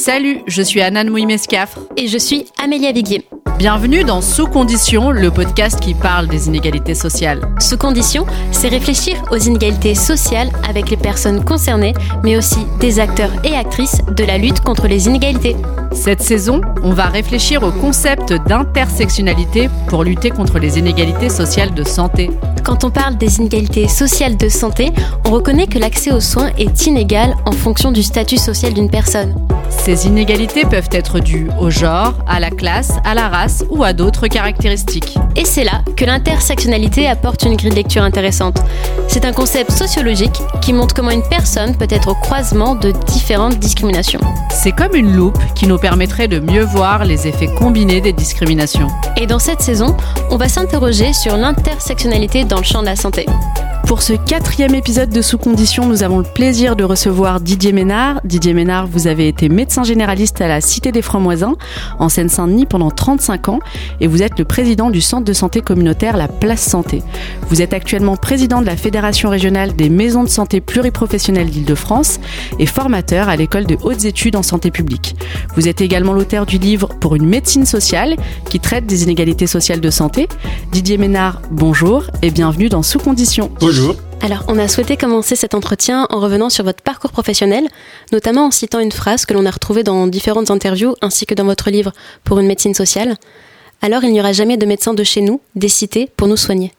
Salut, je suis Anna Mouimescafre. Et je suis Amélia Viguier. Bienvenue dans Sous Conditions, le podcast qui parle des inégalités sociales. Sous Conditions, c'est réfléchir aux inégalités sociales avec les personnes concernées, mais aussi des acteurs et actrices de la lutte contre les inégalités. Cette saison, on va réfléchir au concept d'intersectionnalité pour lutter contre les inégalités sociales de santé. Quand on parle des inégalités sociales de santé, on reconnaît que l'accès aux soins est inégal en fonction du statut social d'une personne. Ces inégalités peuvent être dues au genre, à la classe, à la race ou à d'autres caractéristiques. Et c'est là que l'intersectionnalité apporte une grille de lecture intéressante. C'est un concept sociologique qui montre comment une personne peut être au croisement de différentes discriminations. C'est comme une loupe qui nous permettrait de mieux voir les effets combinés des discriminations. Et dans cette saison, on va s'interroger sur l'intersectionnalité dans le champ de la santé. Pour ce quatrième épisode de Sous Conditions, nous avons le plaisir de recevoir Didier Ménard. Didier Ménard, vous avez été médecin généraliste à la Cité des Francs-Moisins, en Seine-Saint-Denis, pendant 35 ans, et vous êtes le président du centre de santé communautaire La Place Santé. Vous êtes actuellement président de la Fédération régionale des maisons de santé pluriprofessionnelles d'Île-de-France et formateur à l'école de hautes études en santé publique. Vous êtes également l'auteur du livre Pour une médecine sociale, qui traite des inégalités sociales de santé. Didier Ménard, bonjour et bienvenue dans Sous Conditions. Bonjour. Alors, on a souhaité commencer cet entretien en revenant sur votre parcours professionnel, notamment en citant une phrase que l'on a retrouvée dans différentes interviews ainsi que dans votre livre Pour une médecine sociale. Alors, il n'y aura jamais de médecin de chez nous, des cités, pour nous soigner.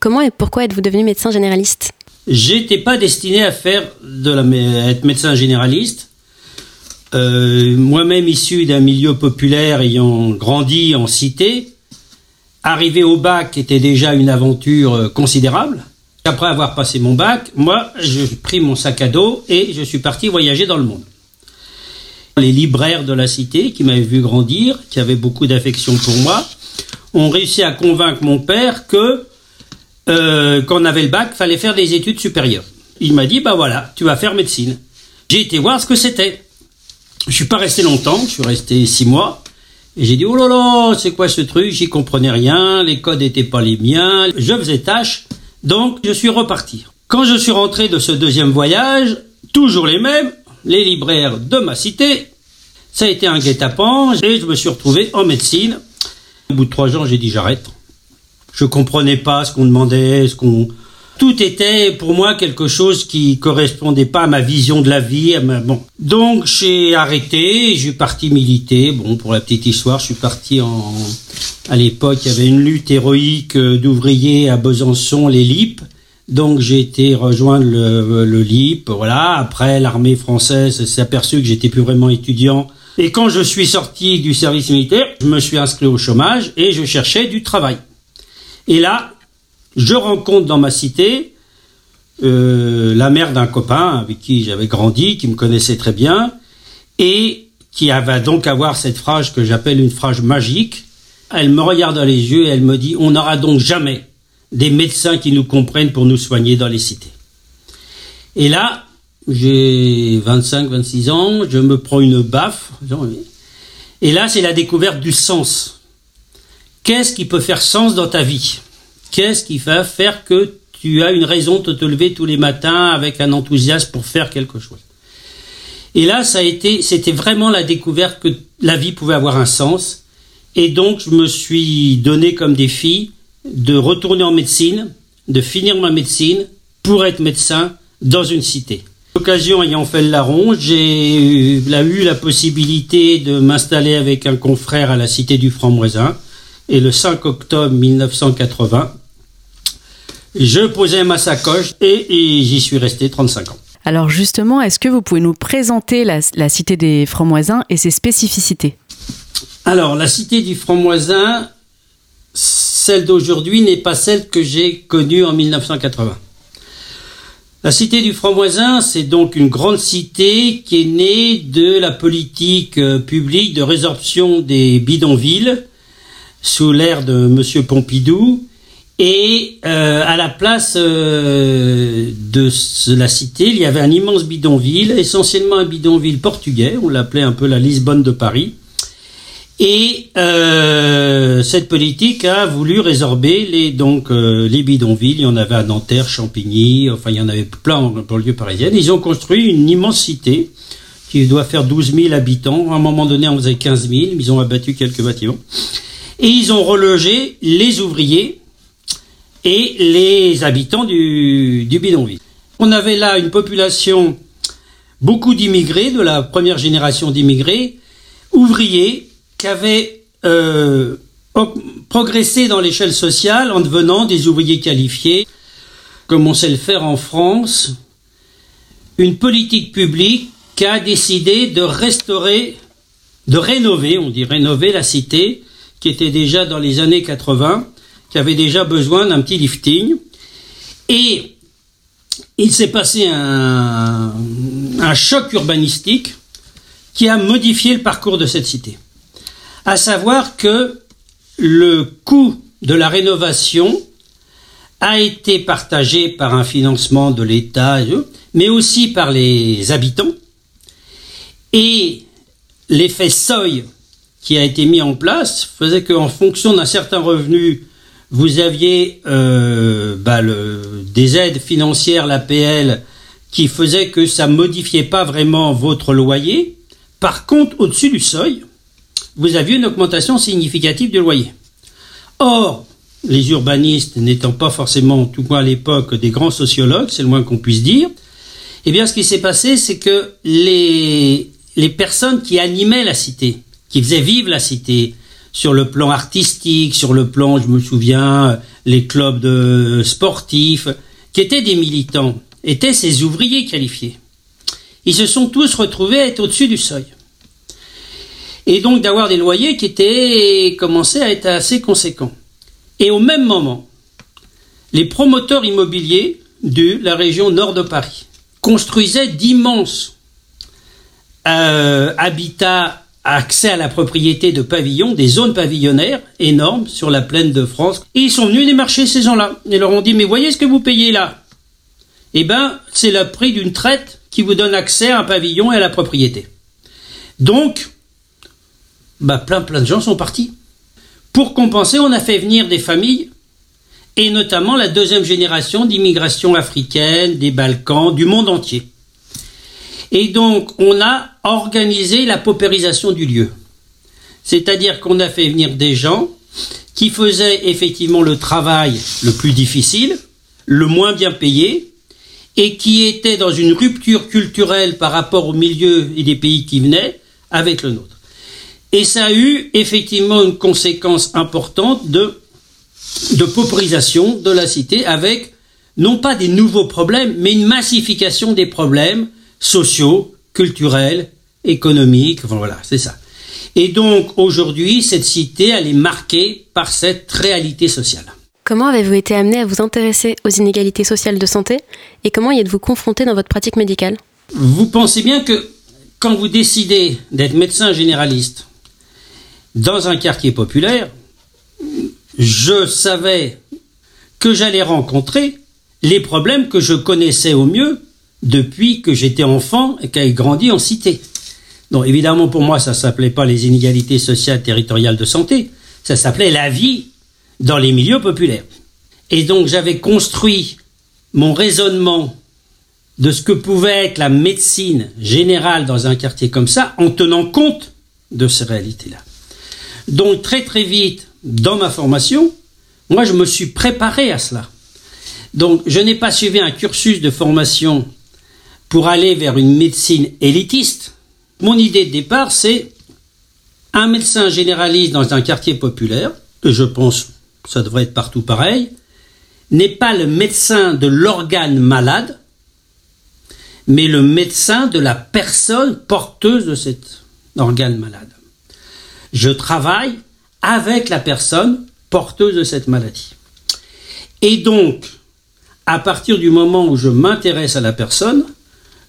Comment et pourquoi êtes-vous devenu médecin généraliste? J'étais pas destiné à faire de la, à être médecin généraliste. Euh, Moi-même issu d'un milieu populaire ayant grandi en cité, arriver au bac était déjà une aventure euh, considérable. Après avoir passé mon bac, moi, j'ai pris mon sac à dos et je suis parti voyager dans le monde. Les libraires de la cité, qui m'avaient vu grandir, qui avaient beaucoup d'affection pour moi, ont réussi à convaincre mon père que euh, quand on avait le bac, fallait faire des études supérieures. Il m'a dit, bah voilà, tu vas faire médecine. J'ai été voir ce que c'était. Je suis pas resté longtemps, je suis resté six mois. Et j'ai dit, oh là là, c'est quoi ce truc? J'y comprenais rien, les codes n'étaient pas les miens, je faisais tâche. Donc, je suis reparti. Quand je suis rentré de ce deuxième voyage, toujours les mêmes, les libraires de ma cité, ça a été un guet-apens et je me suis retrouvé en médecine. Au bout de trois ans, j'ai dit j'arrête. Je comprenais pas ce qu'on demandait, ce qu'on, tout était pour moi quelque chose qui correspondait pas à ma vision de la vie. Bon, donc j'ai arrêté, suis parti militer. Bon, pour la petite histoire, je suis parti en. À l'époque, il y avait une lutte héroïque d'ouvriers à Besançon, les LIP. Donc j'ai été rejoindre le, le LIP. Voilà. Après, l'armée française s'est aperçue que j'étais plus vraiment étudiant. Et quand je suis sorti du service militaire, je me suis inscrit au chômage et je cherchais du travail. Et là, je rencontre dans ma cité euh, la mère d'un copain avec qui j'avais grandi, qui me connaissait très bien, et qui va donc avoir cette phrase que j'appelle une phrase magique. Elle me regarde dans les yeux et elle me dit On n'aura donc jamais des médecins qui nous comprennent pour nous soigner dans les cités. Et là, j'ai 25, 26 ans, je me prends une baffe. Et là, c'est la découverte du sens. Qu'est-ce qui peut faire sens dans ta vie? Qu'est-ce qui va faire que tu as une raison de te lever tous les matins avec un enthousiasme pour faire quelque chose? Et là, ça a été, c'était vraiment la découverte que la vie pouvait avoir un sens. Et donc, je me suis donné comme défi de retourner en médecine, de finir ma médecine pour être médecin dans une cité. L'occasion ayant fait le larron, j'ai eu la possibilité de m'installer avec un confrère à la cité du Franc-Moisin. Et le 5 octobre 1980, je posais ma sacoche et, et j'y suis resté 35 ans. Alors justement, est-ce que vous pouvez nous présenter la, la cité des Francs-Moisins et ses spécificités? Alors, la cité du Franc-Moisin, celle d'aujourd'hui n'est pas celle que j'ai connue en 1980. La cité du Franc-Moisin, c'est donc une grande cité qui est née de la politique publique de résorption des bidonvilles sous l'ère de Monsieur Pompidou. Et euh, à la place euh, de la cité, il y avait un immense bidonville, essentiellement un bidonville portugais, on l'appelait un peu la Lisbonne de Paris. Et euh, cette politique a voulu résorber les donc euh, les bidonvilles. Il y en avait à Nanterre, Champigny, enfin il y en avait plein en banlieue parisienne. Ils ont construit une immense cité qui doit faire 12 000 habitants. À un moment donné, on faisait 15 000. Ils ont abattu quelques bâtiments. Et ils ont relogé les ouvriers et les habitants du, du bidonville. On avait là une population, beaucoup d'immigrés, de la première génération d'immigrés, ouvriers, qui avaient euh, progressé dans l'échelle sociale en devenant des ouvriers qualifiés, comme on sait le faire en France, une politique publique qui a décidé de restaurer, de rénover, on dit rénover la cité, qui était déjà dans les années 80, qui avait déjà besoin d'un petit lifting. Et il s'est passé un, choc urbanistique qui a modifié le parcours de cette cité. À savoir que le coût de la rénovation a été partagé par un financement de l'État, mais aussi par les habitants. Et l'effet seuil qui a été mis en place faisait qu'en fonction d'un certain revenu, vous aviez euh, bah, le, des aides financières, l'APL, qui faisait que ça modifiait pas vraiment votre loyer. Par contre, au-dessus du seuil, vous aviez une augmentation significative du loyer. Or, les urbanistes n'étant pas forcément, tout moins à l'époque, des grands sociologues, c'est le moins qu'on puisse dire, eh bien, ce qui s'est passé, c'est que les, les personnes qui animaient la cité, qui faisaient vivre la cité, sur le plan artistique, sur le plan, je me souviens, les clubs de sportifs, qui étaient des militants, étaient ces ouvriers qualifiés. Ils se sont tous retrouvés à être au-dessus du seuil. Et donc d'avoir des loyers qui étaient commençaient à être assez conséquents. Et au même moment, les promoteurs immobiliers de la région nord de Paris construisaient d'immenses euh, habitats accès à la propriété de pavillons, des zones pavillonnaires énormes sur la plaine de France. Et ils sont venus les marchés, ces gens-là. Et leur ont dit, mais voyez ce que vous payez là Eh ben, c'est le prix d'une traite qui vous donne accès à un pavillon et à la propriété. Donc, bah, plein plein de gens sont partis. Pour compenser, on a fait venir des familles, et notamment la deuxième génération d'immigration africaine, des Balkans, du monde entier. Et donc, on a organisé la paupérisation du lieu. C'est-à-dire qu'on a fait venir des gens qui faisaient effectivement le travail le plus difficile, le moins bien payé, et qui étaient dans une rupture culturelle par rapport au milieu et des pays qui venaient avec le nôtre. Et ça a eu effectivement une conséquence importante de, de paupérisation de la cité avec non pas des nouveaux problèmes, mais une massification des problèmes sociaux, culturels, économiques, voilà, c'est ça. Et donc aujourd'hui, cette cité, elle est marquée par cette réalité sociale. Comment avez-vous été amené à vous intéresser aux inégalités sociales de santé et comment y êtes-vous confronté dans votre pratique médicale? Vous pensez bien que quand vous décidez d'être médecin généraliste dans un quartier populaire, je savais que j'allais rencontrer les problèmes que je connaissais au mieux depuis que j'étais enfant et qu'elle grandi en cité. Donc évidemment pour moi ça s'appelait pas les inégalités sociales territoriales de santé, ça s'appelait la vie dans les milieux populaires. Et donc j'avais construit mon raisonnement de ce que pouvait être la médecine générale dans un quartier comme ça en tenant compte de ces réalités-là. Donc très très vite dans ma formation, moi je me suis préparé à cela. Donc je n'ai pas suivi un cursus de formation pour aller vers une médecine élitiste, mon idée de départ, c'est un médecin généraliste dans un quartier populaire, et je pense que ça devrait être partout pareil, n'est pas le médecin de l'organe malade, mais le médecin de la personne porteuse de cet organe malade. Je travaille avec la personne porteuse de cette maladie. Et donc, à partir du moment où je m'intéresse à la personne,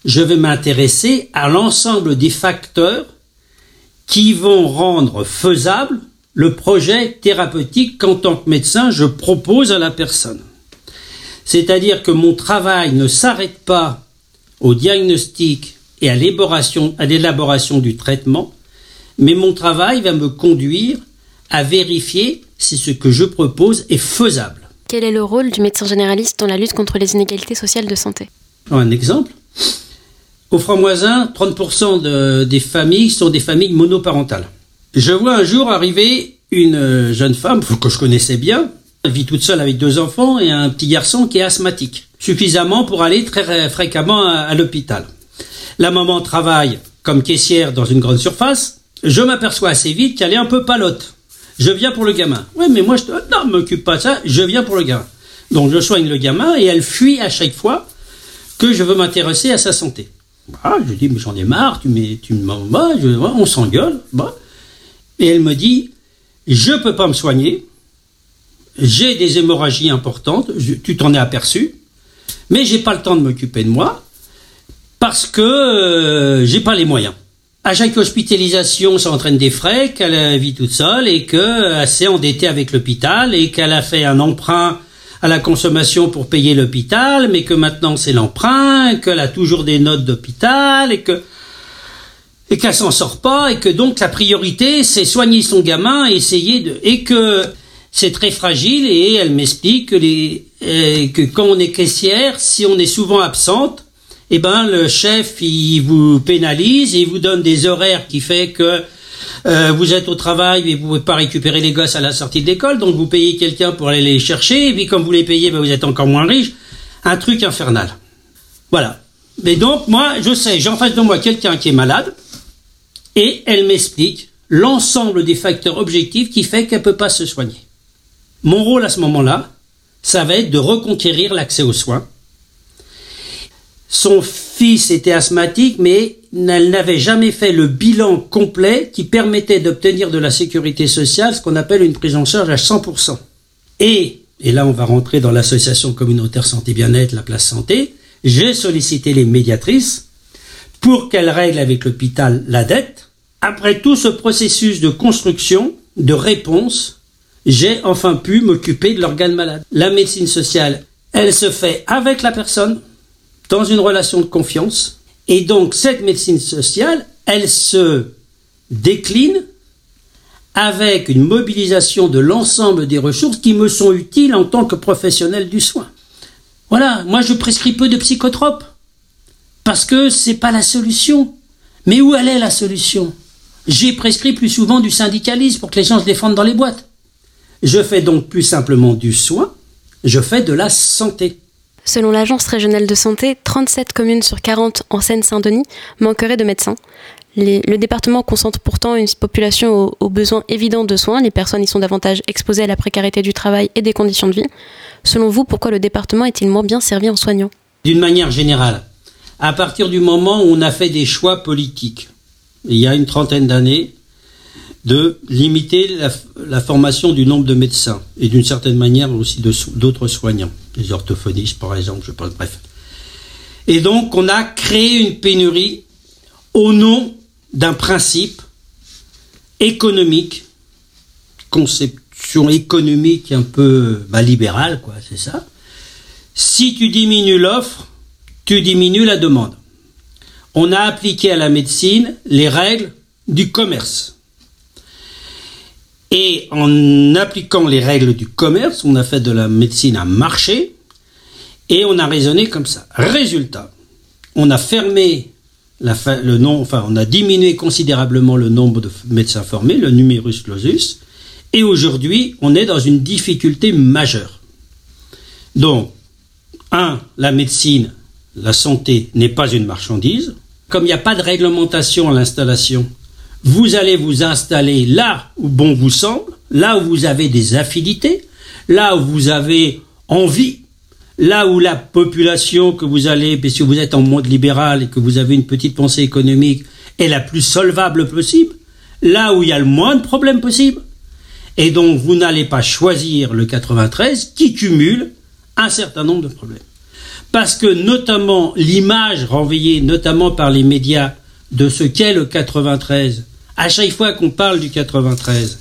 je vais m'intéresser à l'ensemble des facteurs qui vont rendre faisable le projet thérapeutique qu'en tant que médecin je propose à la personne. C'est-à-dire que mon travail ne s'arrête pas au diagnostic et à l'élaboration du traitement, mais mon travail va me conduire à vérifier si ce que je propose est faisable. Quel est le rôle du médecin généraliste dans la lutte contre les inégalités sociales de santé? Un exemple Au Franc-Moisin, 30% des familles sont des familles monoparentales. Je vois un jour arriver une jeune femme que je connaissais bien. Elle vit toute seule avec deux enfants et un petit garçon qui est asthmatique, suffisamment pour aller très fréquemment à, l'hôpital. La maman travaille comme caissière dans une grande surface. Je m'aperçois assez vite qu'elle est un peu palote. Je viens pour le gamin. Oui, mais moi, je ne m'occupe pas de ça, je viens pour le gamin. Donc, je soigne le gamin et elle fuit à chaque fois que je veux m'intéresser à sa santé. Bah, je dis, mais j'en ai marre, tu, tu me on s'engueule. Bah. Et elle me dit, je ne peux pas me soigner, j'ai des hémorragies importantes, tu t'en es aperçu, mais j'ai pas le temps de m'occuper de moi parce que euh, j'ai pas les moyens. À chaque hospitalisation, ça entraîne des frais, qu'elle vit toute seule et qu'elle s'est endettée avec l'hôpital et qu'elle a fait un emprunt à la consommation pour payer l'hôpital, mais que maintenant c'est l'emprunt, qu'elle a toujours des notes d'hôpital et que et qu'elle s'en sort pas et que donc la priorité c'est soigner son gamin, essayer de et que c'est très fragile et elle m'explique que les euh, que quand on est caissière, si on est souvent absente, eh ben le chef il vous pénalise et il vous donne des horaires qui fait que euh, vous êtes au travail et vous pouvez pas récupérer les gosses à la sortie de l'école, donc vous payez quelqu'un pour aller les chercher, et puis comme vous les payez, ben, vous êtes encore moins riche. Un truc infernal. Voilà. Mais donc, moi, je sais, j'ai en face de moi quelqu'un qui est malade, et elle m'explique l'ensemble des facteurs objectifs qui fait qu'elle peut pas se soigner. Mon rôle à ce moment-là, ça va être de reconquérir l'accès aux soins. Son fils était asthmatique, mais elle n'avait jamais fait le bilan complet qui permettait d'obtenir de la sécurité sociale ce qu'on appelle une prise en charge à 100%. Et, et là on va rentrer dans l'association communautaire santé bien-être, la place santé, j'ai sollicité les médiatrices pour qu'elles règlent avec l'hôpital la dette. Après tout ce processus de construction, de réponse, j'ai enfin pu m'occuper de l'organe malade. La médecine sociale, elle se fait avec la personne, dans une relation de confiance, et donc cette médecine sociale, elle se décline avec une mobilisation de l'ensemble des ressources qui me sont utiles en tant que professionnel du soin. Voilà, moi je prescris peu de psychotropes parce que c'est pas la solution. Mais où elle est la solution? J'ai prescrit plus souvent du syndicalisme pour que les gens se défendent dans les boîtes. Je fais donc plus simplement du soin, je fais de la santé. Selon l'Agence régionale de santé, 37 communes sur 40 en Seine-Saint-Denis manqueraient de médecins. le département concentre pourtant une population aux, besoins évidents de soins. Les personnes y sont davantage exposées à la précarité du travail et des conditions de vie. Selon vous, pourquoi le département est-il moins bien servi en soignants D'une manière générale, à partir du moment où on a fait des choix politiques, il y a une trentaine d'années, de limiter la, formation du nombre de médecins et d'une certaine manière aussi d'autres soignants, les orthophonistes par exemple, je pense, bref. Et donc on a créé une pénurie au nom d'un principe économique, conception économique un peu bah, libérale, quoi, c'est ça. Si tu diminues l'offre, tu diminues la demande. On a appliqué à la médecine les règles du commerce. Et en appliquant les règles du commerce, on a fait de la médecine un marché et on a raisonné comme ça. Résultat, on a fermé le nom, enfin, on a diminué considérablement le nombre de médecins formés, le numerus clausus, et aujourd'hui, on est dans une difficulté majeure. Donc, un, la médecine, la santé n'est pas une marchandise. Comme il n'y a pas de réglementation à l'installation, vous allez vous installer là où bon vous semble, là où vous avez des affinités, là où vous avez envie, là où la population que vous allez, si vous êtes en monde libéral et que vous avez une petite pensée économique, est la plus solvable possible, là où il y a le moins de problèmes possibles. Et donc vous n'allez pas choisir le 93 qui cumule un certain nombre de problèmes. Parce que notamment l'image renvoyée notamment par les médias de ce qu'est le 93 à chaque fois qu'on parle du 93,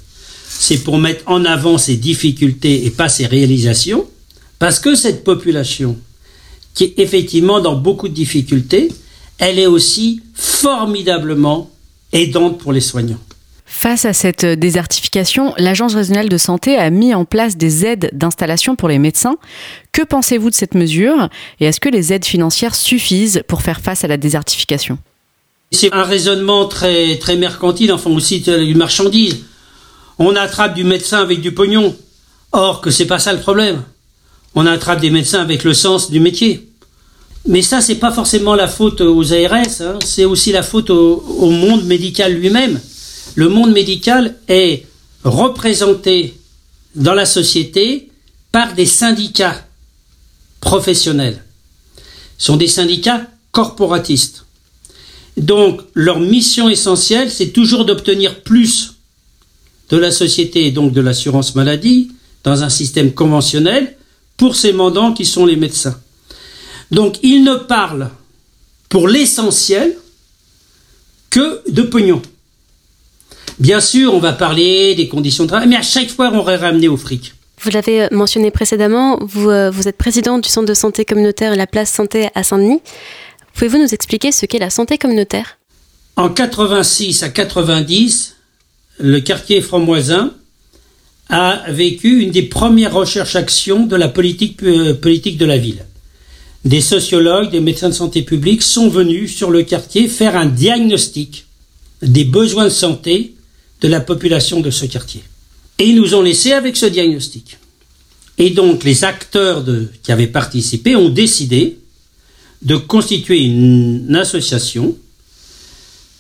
c'est pour mettre en avant ses difficultés et pas ses réalisations, parce que cette population, qui est effectivement dans beaucoup de difficultés, elle est aussi formidablement aidante pour les soignants. Face à cette désertification, l'Agence régionale de santé a mis en place des aides d'installation pour les médecins. Que pensez-vous de cette mesure et est-ce que les aides financières suffisent pour faire face à la désertification? C'est un raisonnement très, très mercantile, enfin aussi une marchandise. On attrape du médecin avec du pognon. Or que c'est pas ça le problème. On attrape des médecins avec le sens du métier. Mais ça, c'est pas forcément la faute aux ARS, hein. c'est aussi la faute au monde médical lui-même le monde médical est représenté dans la société par des syndicats professionnels. Ce sont des syndicats corporatistes. Donc leur mission essentielle, c'est toujours d'obtenir plus de la société et donc de l'assurance maladie dans un système conventionnel pour ces mandants qui sont les médecins. Donc ils ne parlent pour l'essentiel que de pognon. Bien sûr, on va parler des conditions de travail, mais à chaque fois, on va ramener au fric. Vous l'avez mentionné précédemment, vous, euh, vous êtes président du centre de santé communautaire La Place Santé à Saint-Denis. Pouvez-vous nous expliquer ce qu'est la santé communautaire? En 86 à 90, le quartier franmoisin a vécu une des premières recherches-actions de la politique, euh, politique de la ville. Des sociologues, des médecins de santé publique sont venus sur le quartier faire un diagnostic des besoins de santé de la population de ce quartier. Et ils nous ont laissé avec ce diagnostic. Et donc les acteurs qui avaient participé ont décidé de constituer une association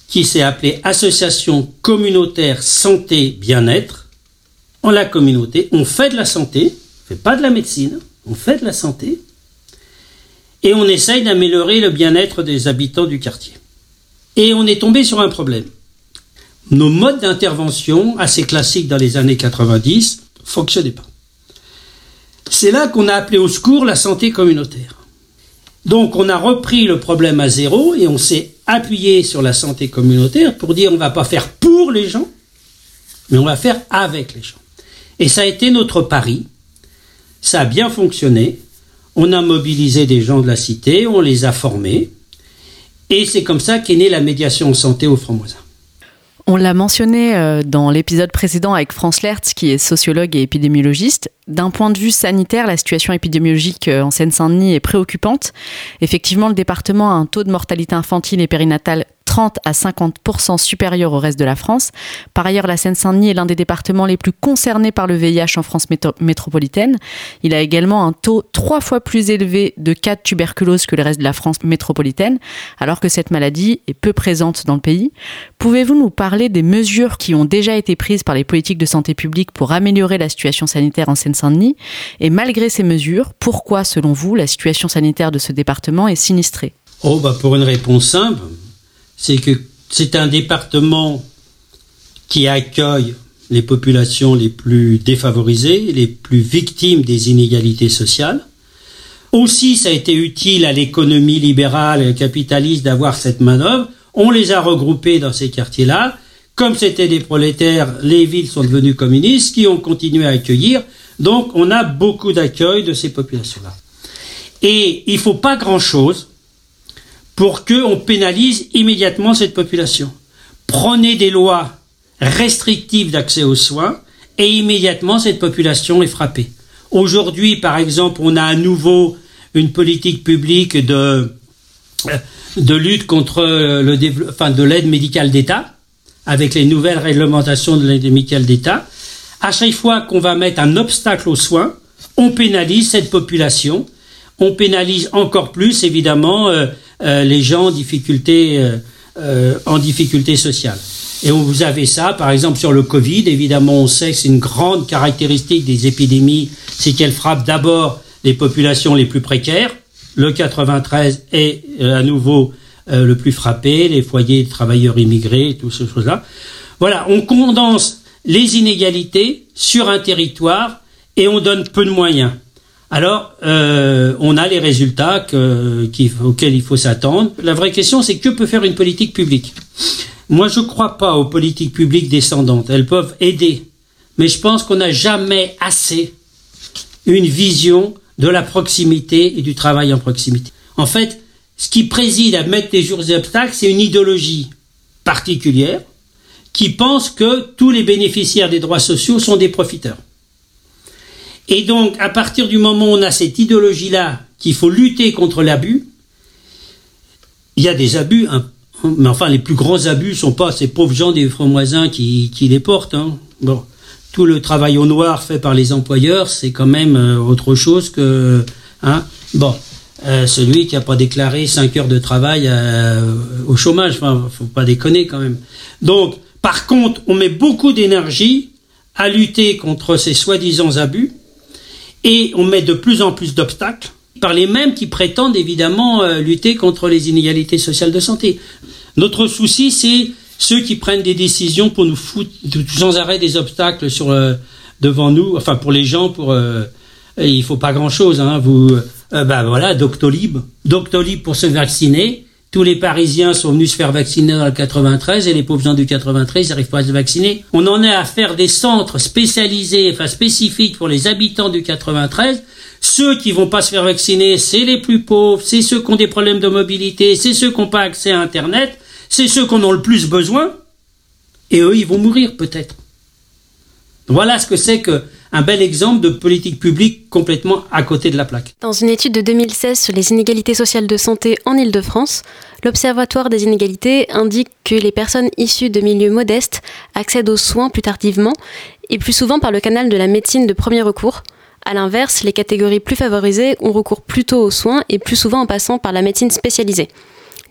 qui s'est appelée Association communautaire santé bien-être. En la communauté, on fait de la santé, on fait pas de la médecine, on fait de la santé, et on essaye d'améliorer le bien-être des habitants du quartier. Et on est tombé sur un problème nos modes d'intervention, assez classiques dans les années 90, fonctionnaient pas. C'est là qu'on a appelé au secours la santé communautaire. Donc on a repris le problème à zéro et on s'est appuyé sur la santé communautaire pour dire on va pas faire pour les gens, mais on va faire avec les gens. Et ça a été notre pari. Ça a bien fonctionné. On a mobilisé des gens de la cité, on les a formés. Et c'est comme ça qu'est née la médiation en santé au Franc-Moisin. On l'a mentionné euh, dans l'épisode précédent avec France Lertz, qui est sociologue et épidémiologiste. D'un point de vue sanitaire, la situation épidémiologique euh, en Seine-Saint-Denis est préoccupante. Effectivement, le département a un taux de mortalité infantile et périnatale 30 à 50% supérieur au reste de la France. Par ailleurs, la Seine-Saint-Denis est l'un des départements les plus concernés par le VIH en France métropolitaine. Il a également un taux trois fois plus élevé de cas de tuberculose que le reste de la France métropolitaine, alors que cette maladie est peu présente dans le pays. Pouvez-vous nous parler des mesures qui ont déjà été prises par les politiques de santé publique pour améliorer la situation sanitaire en Seine-Saint-Denis? Et malgré ces mesures, pourquoi, selon vous, la situation sanitaire de ce département est sinistrée? Oh, bah pour une réponse simple, c'est que c'est un département qui accueille les populations les plus défavorisées, les plus victimes des inégalités sociales. Aussi, ça a été utile à l'économie libérale et capitaliste d'avoir cette manœuvre. On les a regroupés dans ces quartiers-là. Comme c'était des prolétaires, les villes sont devenues communistes qui ont continué à accueillir. Donc, on a beaucoup d'accueil de ces populations-là. Et il faut pas grand-chose pour qu'on pénalise immédiatement cette population. Prenez des lois restrictives d'accès aux soins et immédiatement cette population est frappée. Aujourd'hui, par exemple, on a à nouveau une politique publique de, lutte contre le enfin, de l'aide médicale d'État, avec les nouvelles réglementations de l'aide médicale d'État. À chaque fois qu'on va mettre un obstacle aux soins, on pénalise cette population. On pénalise encore plus, évidemment, euh, euh, les gens en difficulté, euh, euh, en difficulté sociale. Et vous avez ça, par exemple, sur le Covid. Évidemment, on sait que c'est une grande caractéristique des épidémies, c'est qu'elles frappent d'abord les populations les plus précaires. Le 93 est à nouveau le plus frappé, les foyers de travailleurs immigrés, toutes ces choses-là. Voilà, on condense les inégalités sur un territoire et on donne peu de moyens alors euh, on a les résultats auxquels il faut s'attendre. La vraie question, c'est que peut faire une politique publique? Moi, je ne crois pas aux politiques publiques descendantes. Elles peuvent aider, mais je pense qu'on n'a jamais assez une vision de la proximité et du travail en proximité. En fait, ce qui préside à mettre des jours et obstacles, c'est une idéologie particulière qui pensent que tous les bénéficiaires des droits sociaux sont des profiteurs. Et donc, à partir du moment où on a cette idéologie-là, qu'il faut lutter contre l'abus, il y a des abus, hein. mais enfin, les plus grands abus sont pas ces pauvres gens des francs qui, qui les portent. Hein. Bon, tout le travail au noir fait par les employeurs, c'est quand même euh, autre chose que, hein. Bon, euh, celui qui n'a pas déclaré 5 heures de travail euh, au chômage, enfin, faut pas déconner quand même. Donc, par contre, on met beaucoup d'énergie à lutter contre ces soi-disant abus et on met de plus en plus d'obstacles par les mêmes qui prétendent évidemment euh, lutter contre les inégalités sociales de santé. Notre souci, c'est ceux qui prennent des décisions pour nous foutre sans arrêt des obstacles euh, devant nous, enfin pour les gens, pour euh, il faut pas grand chose. Hein, vous, euh, bah voilà, Doctolib, Doctolib pour se vacciner. Tous les Parisiens sont venus se faire vacciner dans le 93 et les pauvres gens du 93 n'arrivent pas à se vacciner. On en est à faire des centres spécialisés, enfin spécifiques pour les habitants du 93. Ceux qui vont pas se faire vacciner, c'est les plus pauvres, c'est ceux qui ont des problèmes de mobilité, c'est ceux qui n'ont pas accès à Internet, c'est ceux qui en ont le plus besoin. Et eux, ils vont mourir peut-être. Voilà ce que c'est que un bel exemple de politique publique complètement à côté de la plaque. Dans une étude de 2016 sur les inégalités sociales de santé en Île-de-France, l'Observatoire des inégalités indique que les personnes issues de milieux modestes accèdent aux soins plus tardivement et plus souvent par le canal de la médecine de premier recours. A l'inverse, les catégories plus favorisées ont recours plus tôt aux soins et plus souvent en passant par la médecine spécialisée.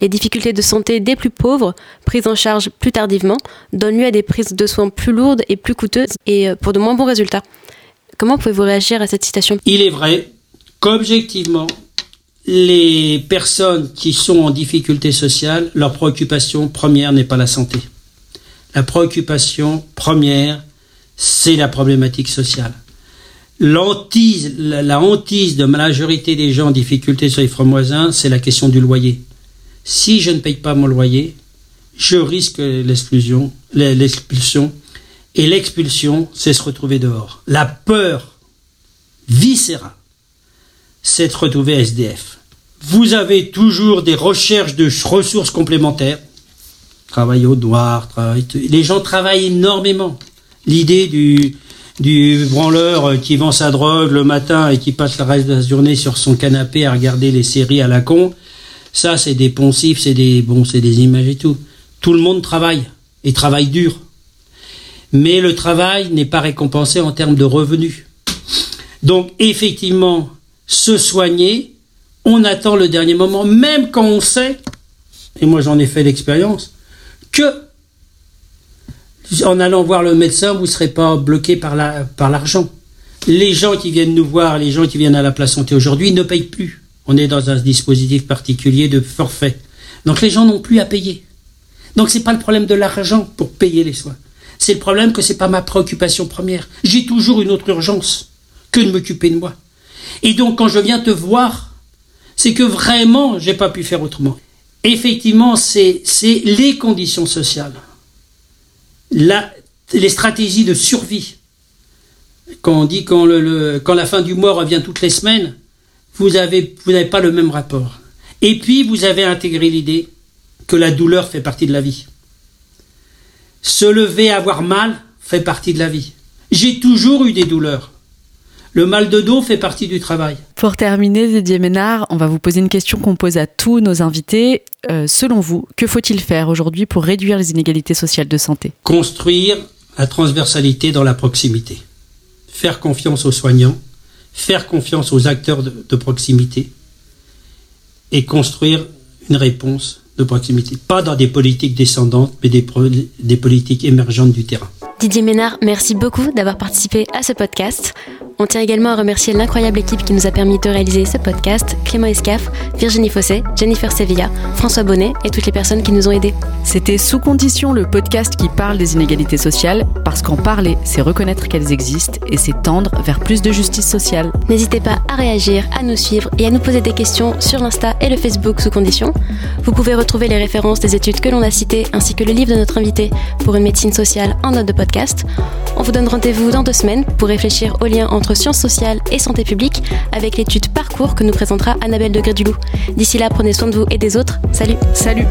Les difficultés de santé des plus pauvres, prises en charge plus tardivement, donnent lieu à des prises de soins plus lourdes et plus coûteuses et euh, pour de moins bons résultats. Comment pouvez-vous réagir à cette citation Il est vrai qu'objectivement, les personnes qui sont en difficulté sociale, leur préoccupation première n'est pas la santé. La préoccupation première, c'est la problématique sociale. La, hantise de la majorité des gens en difficulté sur les fromoisins, c'est la question du loyer. Si je ne paye pas mon loyer, je risque l'expulsion, l'expulsion et l'expulsion, c'est se retrouver dehors. La peur viscérale, c'est de retrouver SDF. Vous avez toujours des recherches de ressources complémentaires. Travail au noir, travail... les gens travaillent énormément. L'idée du, branleur qui vend sa drogue le matin et qui passe le reste de la journée sur son canapé à regarder les séries à la con, ça c'est des poncifs, c'est des bon, c'est des images et tout. Tout le monde travaille et travaille dur mais le travail n'est pas récompensé en termes de revenus. Donc effectivement, se soigner, on attend le dernier moment, même quand on sait, et moi j'en ai fait l'expérience, que en allant voir le médecin, vous ne serez pas bloqué par l'argent. La, par les gens qui viennent nous voir, les gens qui viennent à la place santé aujourd'hui ne payent plus. On est dans un dispositif particulier de forfait. Donc les gens n'ont plus à payer. Donc c'est pas le problème de l'argent pour payer les soins. C'est le problème que c'est pas ma préoccupation première. J'ai toujours une autre urgence que de m'occuper de moi. Et donc quand je viens te voir, c'est que vraiment j'ai pas pu faire autrement. Effectivement, c'est les conditions sociales, la, les stratégies de survie. Quand on dit quand le, quand la fin du mois revient toutes les semaines, vous avez vous n'avez pas le même rapport. Et puis vous avez intégré l'idée que la douleur fait partie de la vie. Se lever, avoir mal, fait partie de la vie. J'ai toujours eu des douleurs. Le mal de dos fait partie du travail. Pour terminer, Didier Ménard, on va vous poser une question qu'on pose à tous nos invités. Euh, selon vous, que faut-il faire aujourd'hui pour réduire les inégalités sociales de santé? Construire la transversalité dans la proximité. Faire confiance aux soignants, faire confiance aux acteurs de, proximité et construire une réponse de proximité. Pas dans des politiques descendantes, mais des politiques émergentes du terrain. Didier Ménard, merci beaucoup d'avoir participé à ce podcast. On tient également à remercier l'incroyable équipe qui nous a permis de réaliser ce podcast, Clément Escaf, Virginie Fossé, Jennifer Sevilla, François Bonnet et toutes les personnes qui nous ont aidés. C'était Sous Condition, le podcast qui parle des inégalités sociales, parce qu'en parler, c'est reconnaître qu'elles existent et c'est tendre vers plus de justice sociale. N'hésitez pas à réagir, à nous suivre et à nous poser des questions sur l'Insta et le Facebook Sous Condition. Vous pouvez retrouver les références des études que l'on a citées ainsi que le livre de notre invité pour une médecine sociale en note de podcast on vous donne rendez-vous dans deux semaines pour réfléchir au lien entre sciences sociales et santé publique avec l'étude Parcours que nous présentera Annabelle de Dulou. D'ici là, prenez soin de vous et des autres. Salut Salut